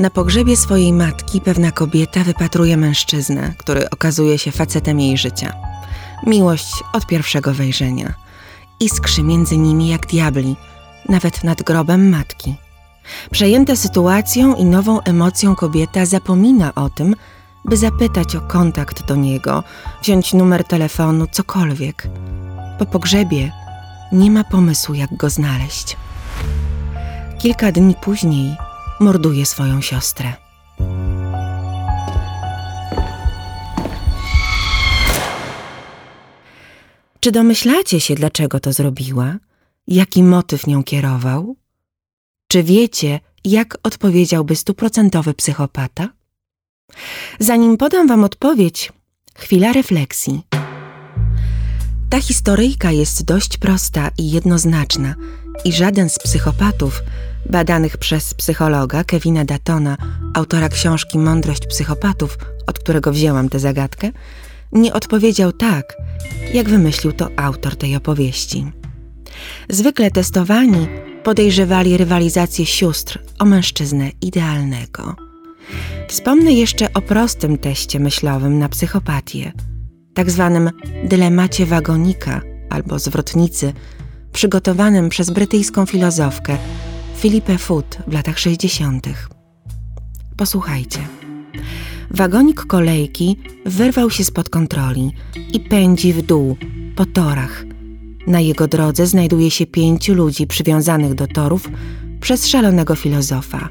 Na pogrzebie swojej matki pewna kobieta wypatruje mężczyznę, który okazuje się facetem jej życia. Miłość od pierwszego wejrzenia. Iskrzy między nimi jak diabli, nawet nad grobem matki. Przejęta sytuacją i nową emocją kobieta zapomina o tym, by zapytać o kontakt do niego, wziąć numer telefonu, cokolwiek. Po pogrzebie nie ma pomysłu, jak go znaleźć. Kilka dni później morduje swoją siostrę. Czy domyślacie się, dlaczego to zrobiła? Jaki motyw nią kierował? Czy wiecie, jak odpowiedziałby stuprocentowy psychopata? Zanim podam Wam odpowiedź, chwila refleksji. Ta historyjka jest dość prosta i jednoznaczna, i żaden z psychopatów, badanych przez psychologa Kevina Datona, autora książki Mądrość psychopatów, od którego wzięłam tę zagadkę, nie odpowiedział tak, jak wymyślił to autor tej opowieści. Zwykle testowani podejrzewali rywalizację sióstr o mężczyznę idealnego. Wspomnę jeszcze o prostym teście myślowym na psychopatię, tak zwanym dylemacie wagonika albo zwrotnicy, przygotowanym przez brytyjską filozofkę Philipę Foot w latach 60. Posłuchajcie. Wagonik kolejki wyrwał się spod kontroli i pędzi w dół, po torach. Na jego drodze znajduje się pięciu ludzi przywiązanych do torów przez szalonego filozofa.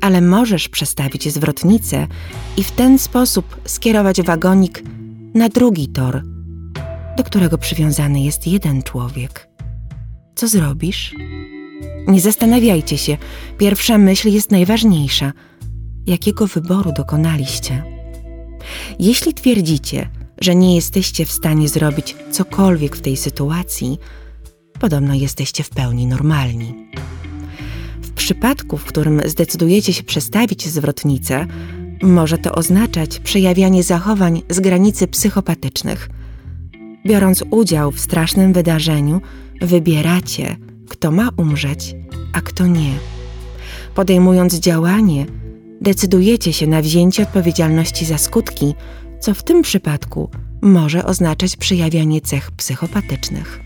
Ale możesz przestawić zwrotnicę i w ten sposób skierować wagonik na drugi tor, do którego przywiązany jest jeden człowiek. Co zrobisz? Nie zastanawiajcie się, pierwsza myśl jest najważniejsza. Jakiego wyboru dokonaliście? Jeśli twierdzicie, że nie jesteście w stanie zrobić cokolwiek w tej sytuacji, podobno jesteście w pełni normalni. W przypadku, w którym zdecydujecie się przestawić zwrotnicę, może to oznaczać przejawianie zachowań z granicy psychopatycznych. Biorąc udział w strasznym wydarzeniu, wybieracie, kto ma umrzeć, a kto nie. Podejmując działanie, decydujecie się na wzięcie odpowiedzialności za skutki, co w tym przypadku może oznaczać przejawianie cech psychopatycznych.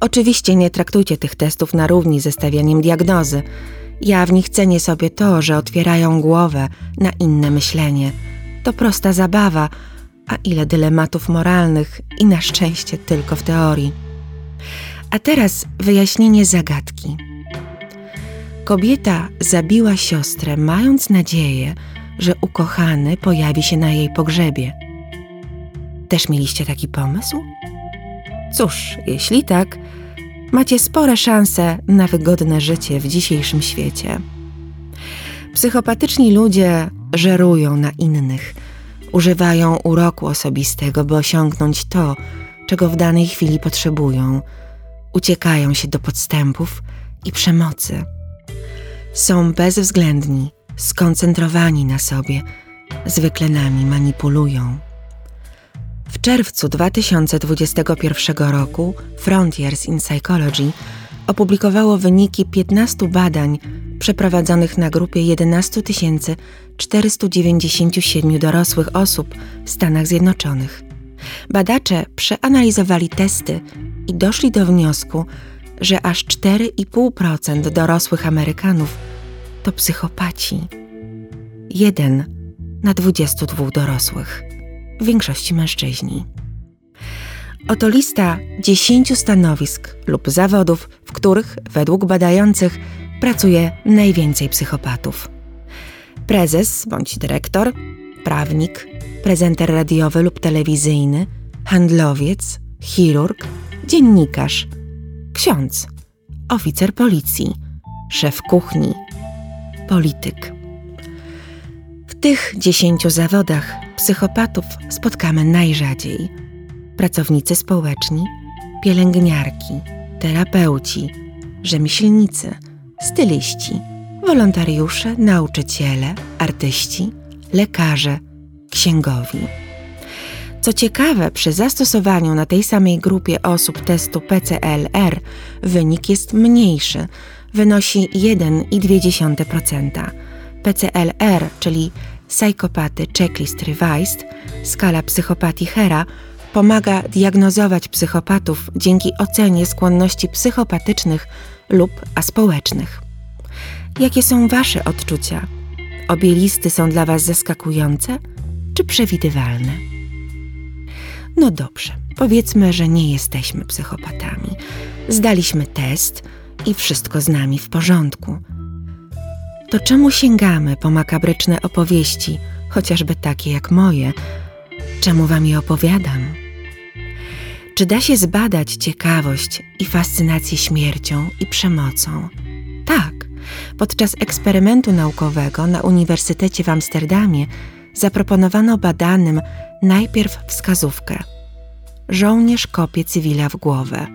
Oczywiście nie traktujcie tych testów na równi ze stawianiem diagnozy. Ja w nich cenię sobie to, że otwierają głowę na inne myślenie. To prosta zabawa, a ile dylematów moralnych i na szczęście tylko w teorii. A teraz wyjaśnienie zagadki. Kobieta zabiła siostrę, mając nadzieję, że ukochany pojawi się na jej pogrzebie. Też mieliście taki pomysł? Cóż, jeśli tak, macie spore szanse na wygodne życie w dzisiejszym świecie. Psychopatyczni ludzie żerują na innych, używają uroku osobistego, by osiągnąć to, czego w danej chwili potrzebują, uciekają się do podstępów i przemocy. Są bezwzględni, skoncentrowani na sobie, zwykle nami manipulują. W czerwcu 2021 roku Frontiers in Psychology opublikowało wyniki 15 badań przeprowadzonych na grupie 11 497 dorosłych osób w Stanach Zjednoczonych. Badacze przeanalizowali testy i doszli do wniosku, że aż 4,5% dorosłych Amerykanów to psychopaci. Jeden na 22 dorosłych, w większości mężczyźni. Oto lista 10 stanowisk lub zawodów, w których, według badających, pracuje najwięcej psychopatów. Prezes bądź dyrektor, prawnik, prezenter radiowy lub telewizyjny, handlowiec, chirurg, dziennikarz, ksiądz, oficer policji, szef kuchni, polityk. W tych dziesięciu zawodach psychopatów spotkamy najrzadziej pracownicy społeczni, pielęgniarki, terapeuci, rzemieślnicy, styliści, wolontariusze, nauczyciele, artyści, lekarze, księgowi. Co ciekawe, przy zastosowaniu na tej samej grupie osób testu PCLR wynik jest mniejszy, wynosi 1,2%. PCLR, czyli Psychopathy Checklist Revised, skala psychopatii Hera, pomaga diagnozować psychopatów dzięki ocenie skłonności psychopatycznych lub aspołecznych. Jakie są Wasze odczucia? Obie listy są dla Was zaskakujące czy przewidywalne? No dobrze, powiedzmy, że nie jesteśmy psychopatami. Zdaliśmy test i wszystko z nami w porządku. To czemu sięgamy po makabryczne opowieści, chociażby takie jak moje? Czemu Wam je opowiadam? Czy da się zbadać ciekawość i fascynację śmiercią i przemocą? Tak. Podczas eksperymentu naukowego na Uniwersytecie w Amsterdamie zaproponowano badanym najpierw wskazówkę: żołnierz kopie cywila w głowę.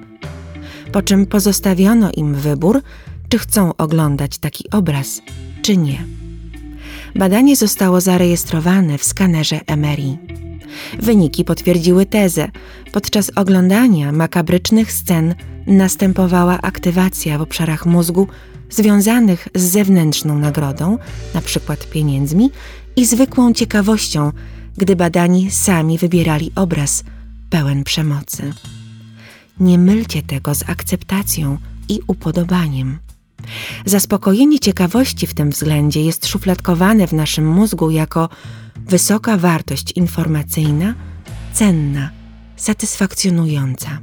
Po czym pozostawiono im wybór, czy chcą oglądać taki obraz, czy nie. Badanie zostało zarejestrowane w skanerze MRI. Wyniki potwierdziły tezę. Podczas oglądania makabrycznych scen następowała aktywacja w obszarach mózgu związanych z zewnętrzną nagrodą, np. pieniędzmi, i zwykłą ciekawością, gdy badani sami wybierali obraz pełen przemocy. Nie mylcie tego z akceptacją i upodobaniem. Zaspokojenie ciekawości w tym względzie jest szufladkowane w naszym mózgu jako wysoka wartość informacyjna, cenna, satysfakcjonująca.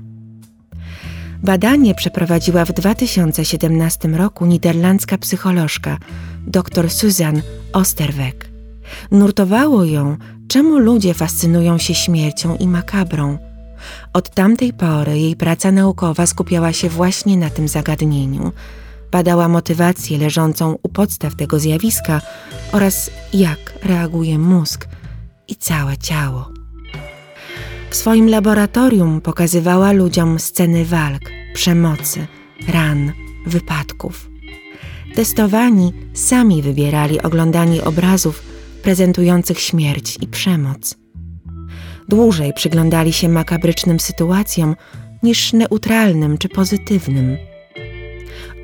Badanie przeprowadziła w 2017 roku niderlandzka psycholożka dr Susan Osterweg. Nurtowało ją, czemu ludzie fascynują się śmiercią i makabrą. Od tamtej pory jej praca naukowa skupiała się właśnie na tym zagadnieniu – badała motywację leżącą u podstaw tego zjawiska oraz jak reaguje mózg i całe ciało. W swoim laboratorium pokazywała ludziom sceny walk, przemocy, ran, wypadków. Testowani sami wybierali oglądanie obrazów prezentujących śmierć i przemoc. Dłużej przyglądali się makabrycznym sytuacjom niż neutralnym czy pozytywnym.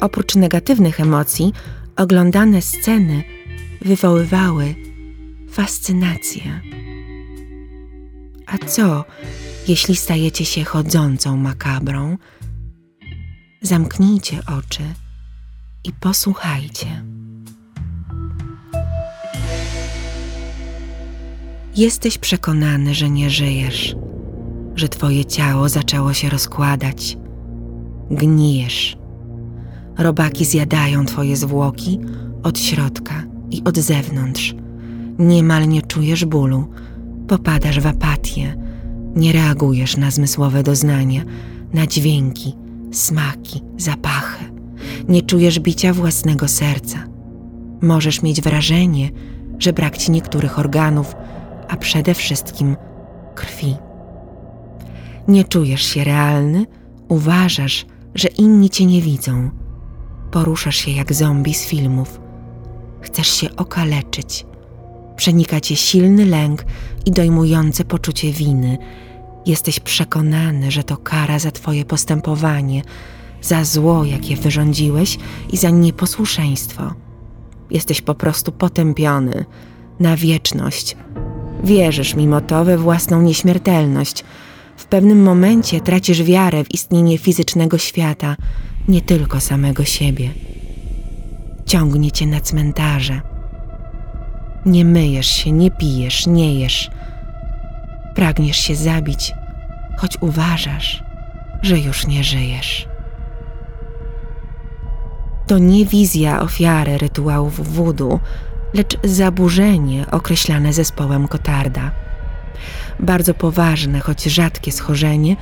Oprócz negatywnych emocji, oglądane sceny wywoływały fascynację. A co, jeśli stajecie się chodzącą makabrą? Zamknijcie oczy i posłuchajcie. Jesteś przekonany, że nie żyjesz, że twoje ciało zaczęło się rozkładać. Gnijesz Robaki zjadają twoje zwłoki od środka i od zewnątrz. Niemal nie czujesz bólu, popadasz w apatię, nie reagujesz na zmysłowe doznania, na dźwięki, smaki, zapachy. Nie czujesz bicia własnego serca. Możesz mieć wrażenie, że brak ci niektórych organów, a przede wszystkim krwi. Nie czujesz się realny, uważasz, że inni cię nie widzą Poruszasz się jak zombie z filmów. Chcesz się okaleczyć. Przenika cię silny lęk i dojmujące poczucie winy. Jesteś przekonany, że to kara za twoje postępowanie, za zło, jakie wyrządziłeś i za nieposłuszeństwo. Jesteś po prostu potępiony na wieczność. Wierzysz mimo to we własną nieśmiertelność. W pewnym momencie tracisz wiarę w istnienie fizycznego świata – nie tylko samego siebie. Ciągnie cię na cmentarze. Nie myjesz się, nie pijesz, nie jesz. Pragniesz się zabić, choć uważasz, że już nie żyjesz. To nie wizja ofiary rytuałów wudu, lecz zaburzenie określane zespołem Kotarda. Bardzo poważne, choć rzadkie schorzenie,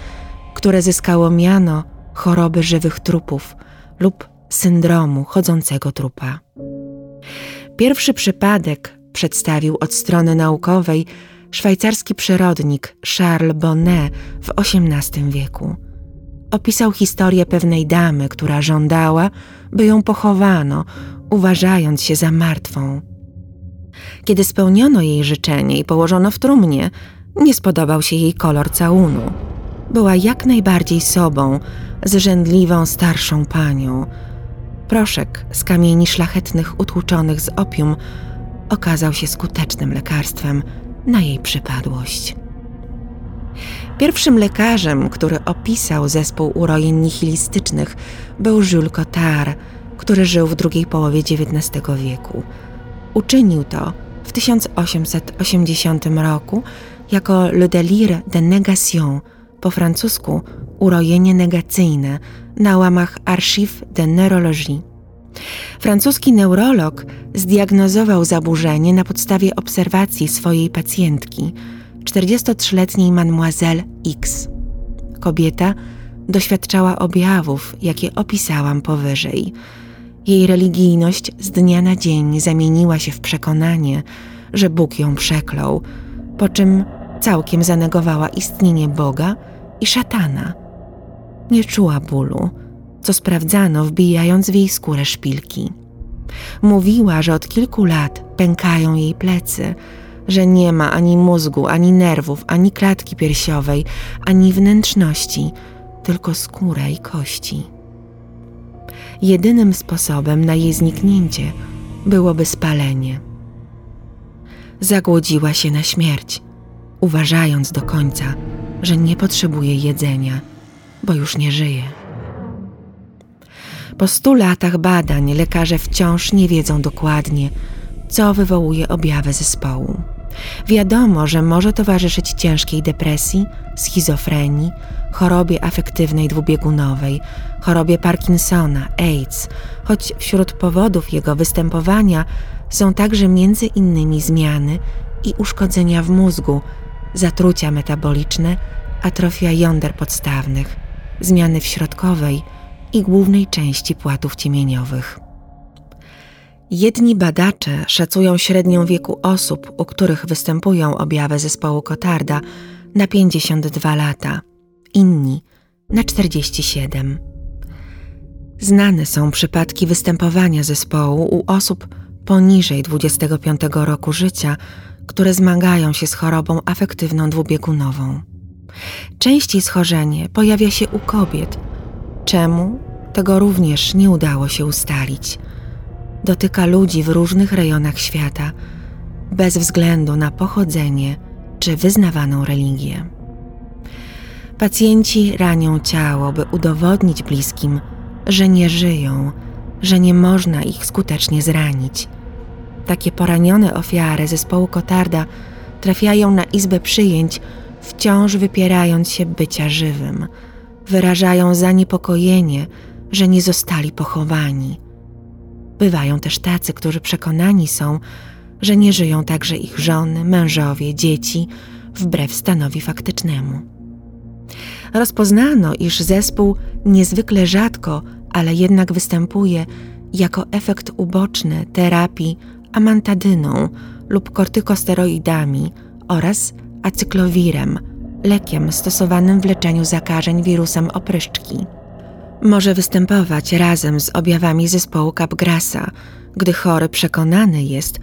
które zyskało miano choroby żywych trupów lub syndromu chodzącego trupa. Pierwszy przypadek przedstawił od strony naukowej szwajcarski przyrodnik Charles Bonnet w XVIII wieku. Opisał historię pewnej damy, która żądała, by ją pochowano, uważając się za martwą. Kiedy spełniono jej życzenie i położono w trumnie, nie spodobał się jej kolor całunu. Była jak najbardziej sobą, zrzędliwą starszą panią. Proszek z kamieni szlachetnych utłuczonych z opium okazał się skutecznym lekarstwem na jej przypadłość. Pierwszym lekarzem, który opisał zespół urojeń nihilistycznych, był Jules Cotard, który żył w drugiej połowie XIX wieku. Uczynił to w 1880 roku jako Le délire de négation, po francusku urojenie negacyjne, na łamach Archives de Neurologie. Francuski neurolog zdiagnozował zaburzenie na podstawie obserwacji swojej pacjentki, 43-letniej Mademoiselle X. Kobieta doświadczała objawów, jakie opisałam powyżej. Jej religijność z dnia na dzień zamieniła się w przekonanie, że Bóg ją przeklął, po czym całkiem zanegowała istnienie Boga i szatana. Nie czuła bólu, co sprawdzano wbijając w jej skórę szpilki. Mówiła, że od kilku lat pękają jej plecy, że nie ma ani mózgu, ani nerwów, ani klatki piersiowej, ani wnętrzności, tylko skóra i kości. Jedynym sposobem na jej zniknięcie byłoby spalenie. Zagłodziła się na śmierć, uważając do końca, że nie potrzebuje jedzenia, bo już nie żyje. Po stu latach badań lekarze wciąż nie wiedzą dokładnie, co wywołuje objawy zespołu. Wiadomo, że może towarzyszyć ciężkiej depresji, schizofrenii, chorobie afektywnej dwubiegunowej, chorobie Parkinsona, AIDS, choć wśród powodów jego występowania są także między innymi zmiany i uszkodzenia w mózgu, zatrucia metaboliczne, atrofia jąder podstawnych, zmiany w środkowej i głównej części płatów ciemieniowych. Jedni badacze szacują średnią wieku osób, u których występują objawy zespołu Kotarda na 52 lata, inni na 47. Znane są przypadki występowania zespołu u osób poniżej 25 roku życia, które zmagają się z chorobą afektywną dwubiegunową. Częściej schorzenie pojawia się u kobiet. Czemu? Tego również nie udało się ustalić. Dotyka ludzi w różnych rejonach świata, bez względu na pochodzenie czy wyznawaną religię. Pacjenci ranią ciało, by udowodnić bliskim, że nie żyją, że nie można ich skutecznie zranić. Takie poranione ofiary zespołu Kotarda trafiają na izbę przyjęć, wciąż wypierając się bycia żywym. Wyrażają zaniepokojenie, że nie zostali pochowani. Bywają też tacy, którzy przekonani są, że nie żyją także ich żony, mężowie, dzieci, wbrew stanowi faktycznemu. Rozpoznano, iż zespół niezwykle rzadko, ale jednak występuje jako efekt uboczny terapii amantadyną lub kortykosteroidami oraz acyklowirem, lekiem stosowanym w leczeniu zakażeń wirusem opryszczki. Może występować razem z objawami zespołu Capgrasa, gdy chory przekonany jest,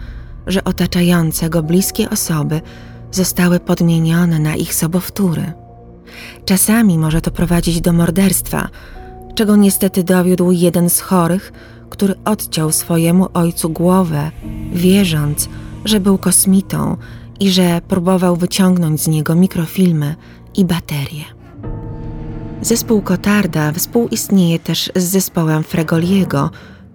że otaczające go bliskie osoby zostały podmienione na ich sobowtóry. Czasami może to prowadzić do morderstwa, czego niestety dowiódł jeden z chorych, który odciął swojemu ojcu głowę, wierząc, że był kosmitą i że próbował wyciągnąć z niego mikrofilmy i baterie. Zespół Kotarda współistnieje też z zespołem Fregoliego,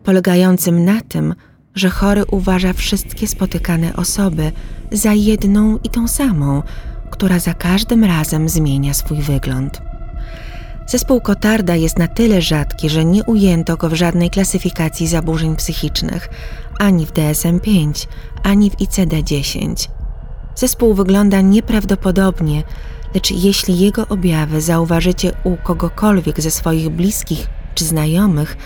polegającym na tym, że chory uważa wszystkie spotykane osoby za jedną i tą samą, która za każdym razem zmienia swój wygląd. Zespół Kotarda jest na tyle rzadki, że nie ujęto go w żadnej klasyfikacji zaburzeń psychicznych, ani w DSM-5, ani w ICD-10. Zespół wygląda nieprawdopodobnie, lecz jeśli jego objawy zauważycie u kogokolwiek ze swoich bliskich czy znajomych,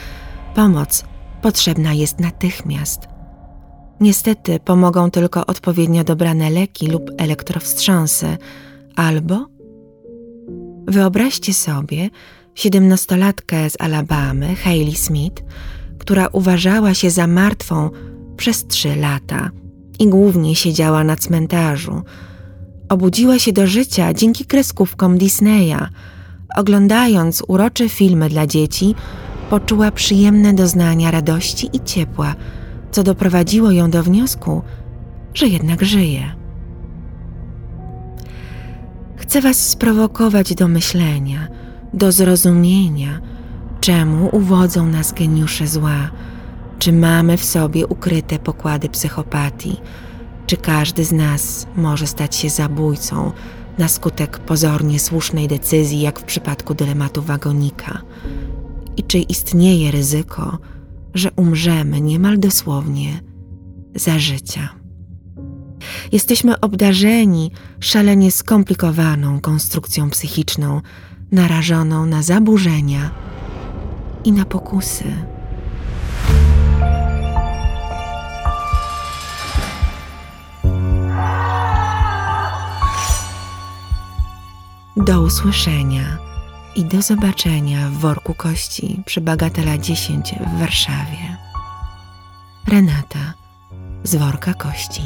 pomoc potrzebna jest natychmiast. Niestety pomogą tylko odpowiednio dobrane leki lub elektrowstrząsy, albo Wyobraźcie sobie siedemnastolatkę z Alabamy, Hayley Smith, która uważała się za martwą przez trzy lata i głównie siedziała na cmentarzu. Obudziła się do życia dzięki kreskówkom Disneya. Oglądając urocze filmy dla dzieci, poczuła przyjemne doznania radości i ciepła, co doprowadziło ją do wniosku, że jednak żyje. Chcę Was sprowokować do myślenia, do zrozumienia, czemu uwodzą nas geniusze zła, czy mamy w sobie ukryte pokłady psychopatii, czy każdy z nas może stać się zabójcą na skutek pozornie słusznej decyzji, jak w przypadku dylematu wagonika, i czy istnieje ryzyko, że umrzemy niemal dosłownie za życia. Jesteśmy obdarzeni szalenie skomplikowaną konstrukcją psychiczną, narażoną na zaburzenia i na pokusy. Do usłyszenia i do zobaczenia w worku kości przy Bagatela 10 w Warszawie. Renata z worka kości.